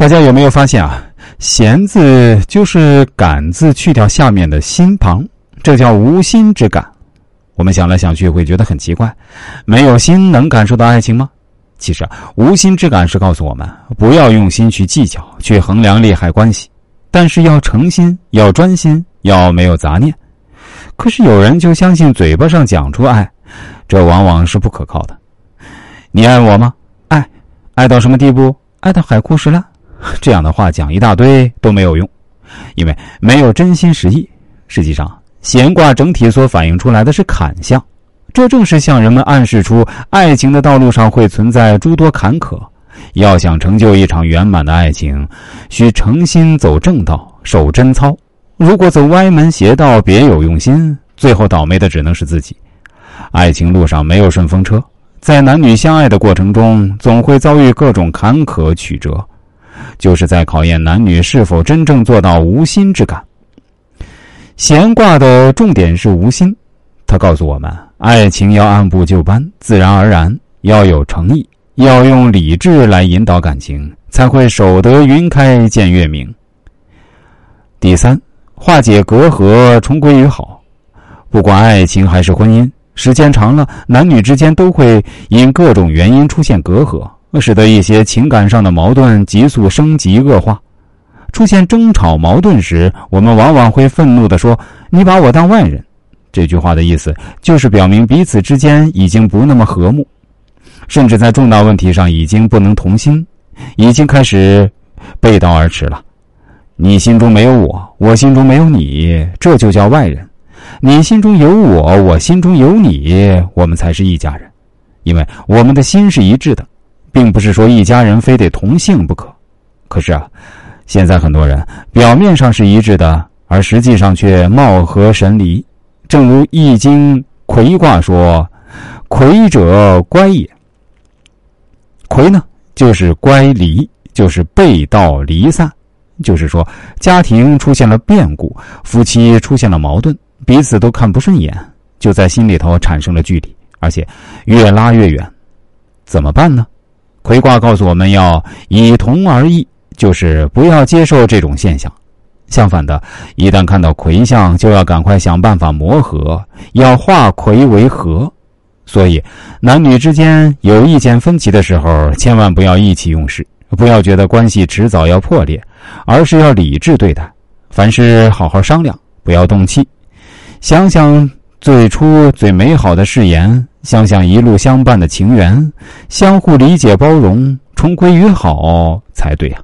大家有没有发现啊？“闲”字就是“感”字去掉下面的心旁，这叫无心之感。我们想来想去会觉得很奇怪，没有心能感受到爱情吗？其实啊，无心之感是告诉我们不要用心去计较、去衡量利害关系，但是要诚心、要专心、要没有杂念。可是有人就相信嘴巴上讲出爱，这往往是不可靠的。你爱我吗？爱，爱到什么地步？爱到海枯石烂。这样的话讲一大堆都没有用，因为没有真心实意。实际上，闲卦整体所反映出来的是坎象，这正是向人们暗示出爱情的道路上会存在诸多坎坷。要想成就一场圆满的爱情，需诚心走正道，守贞操。如果走歪门邪道，别有用心，最后倒霉的只能是自己。爱情路上没有顺风车，在男女相爱的过程中，总会遭遇各种坎坷曲折。就是在考验男女是否真正做到无心之感。闲卦的重点是无心，它告诉我们，爱情要按部就班、自然而然，要有诚意，要用理智来引导感情，才会守得云开见月明。第三，化解隔阂，重归于好。不管爱情还是婚姻，时间长了，男女之间都会因各种原因出现隔阂。使得一些情感上的矛盾急速升级恶化，出现争吵矛盾时，我们往往会愤怒地说：“你把我当外人。”这句话的意思就是表明彼此之间已经不那么和睦，甚至在重大问题上已经不能同心，已经开始背道而驰了。你心中没有我，我心中没有你，这就叫外人；你心中有我，我心中有你，我们才是一家人，因为我们的心是一致的。并不是说一家人非得同姓不可，可是啊，现在很多人表面上是一致的，而实际上却貌合神离。正如《易经》魁卦说：“魁者，乖也。”魁呢，就是乖离，就是背道离散，就是说家庭出现了变故，夫妻出现了矛盾，彼此都看不顺眼，就在心里头产生了距离，而且越拉越远。怎么办呢？魁卦告诉我们要以同而异，就是不要接受这种现象。相反的，一旦看到魁象，就要赶快想办法磨合，要化魁为和。所以，男女之间有意见分歧的时候，千万不要意气用事，不要觉得关系迟早要破裂，而是要理智对待，凡事好好商量，不要动气。想想最初最美好的誓言。想想一路相伴的情缘，相互理解包容，重归于好才对呀。